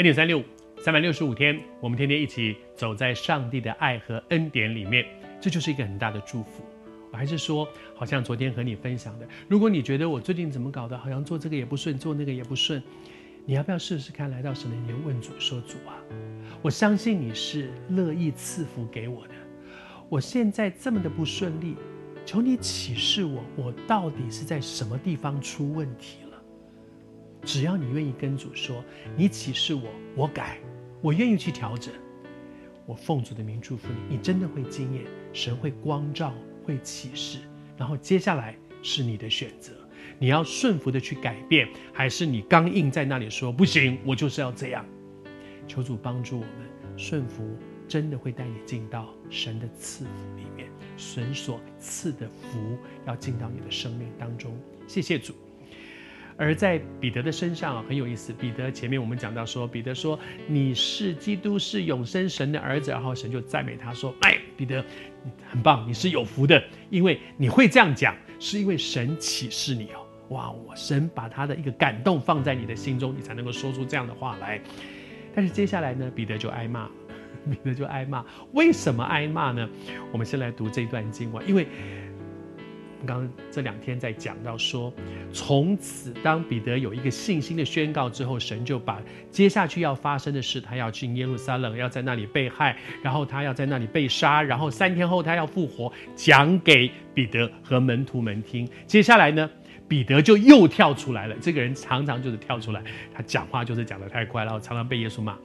恩典三六五，三百六十五天，我们天天一起走在上帝的爱和恩典里面，这就是一个很大的祝福。我还是说，好像昨天和你分享的，如果你觉得我最近怎么搞的，好像做这个也不顺，做那个也不顺，你要不要试试看，来到神的面问主说：“主啊，我相信你是乐意赐福给我的。我现在这么的不顺利，求你启示我，我到底是在什么地方出问题了。”只要你愿意跟主说，你启示我，我改，我愿意去调整。我奉主的名祝福你，你真的会经验神会光照，会启示，然后接下来是你的选择，你要顺服的去改变，还是你刚硬在那里说不行，我就是要这样。求主帮助我们顺服，真的会带你进到神的赐福里面，神所赐的福要进到你的生命当中。谢谢主。而在彼得的身上啊，很有意思。彼得前面我们讲到说，彼得说你是基督，是永生神的儿子，然后神就赞美他说：“哎，彼得，你很棒，你是有福的，因为你会这样讲，是因为神启示你哦。哇，我神把他的一个感动放在你的心中，你才能够说出这样的话来。但是接下来呢，彼得就挨骂，彼得就挨骂。为什么挨骂呢？我们先来读这段经文，因为。刚刚这两天在讲到说，从此当彼得有一个信心的宣告之后，神就把接下去要发生的事，他要去耶路撒冷，要在那里被害，然后他要在那里被杀，然后三天后他要复活，讲给彼得和门徒们听。接下来呢，彼得就又跳出来了。这个人常常就是跳出来，他讲话就是讲得太快，然后常常被耶稣骂。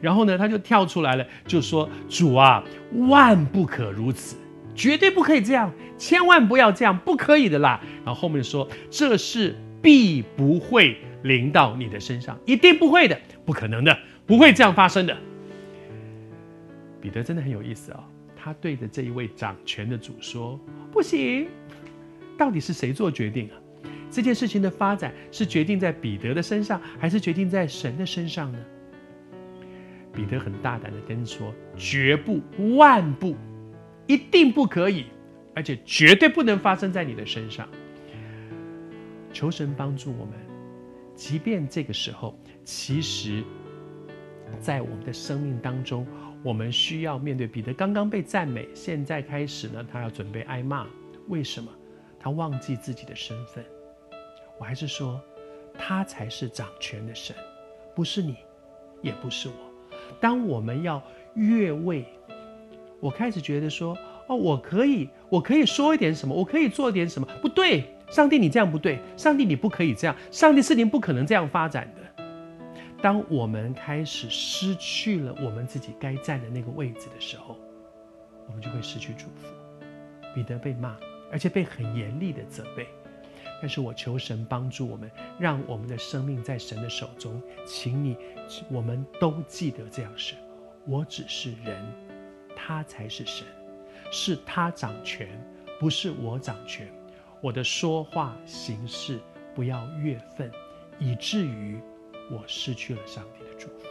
然后呢，他就跳出来了，就说：“主啊，万不可如此。”绝对不可以这样，千万不要这样，不可以的啦。然后后面说，这事必不会临到你的身上，一定不会的，不可能的，不会这样发生的。彼得真的很有意思啊、哦，他对着这一位掌权的主说：“不行，到底是谁做决定啊？这件事情的发展是决定在彼得的身上，还是决定在神的身上呢？”彼得很大胆的跟说：“绝不，万不。”一定不可以，而且绝对不能发生在你的身上。求神帮助我们，即便这个时候，其实，在我们的生命当中，我们需要面对彼得刚刚被赞美，现在开始呢，他要准备挨骂。为什么？他忘记自己的身份。我还是说，他才是掌权的神，不是你，也不是我。当我们要越位。我开始觉得说，哦，我可以，我可以说一点什么，我可以做点什么，不对，上帝你这样不对，上帝你不可以这样，上帝事情不可能这样发展的。当我们开始失去了我们自己该站的那个位置的时候，我们就会失去祝福。彼得被骂，而且被很严厉的责备，但是我求神帮助我们，让我们的生命在神的手中。请你，我们都记得这样说，我只是人。他才是神，是他掌权，不是我掌权。我的说话行事不要越分，以至于我失去了上帝的祝福。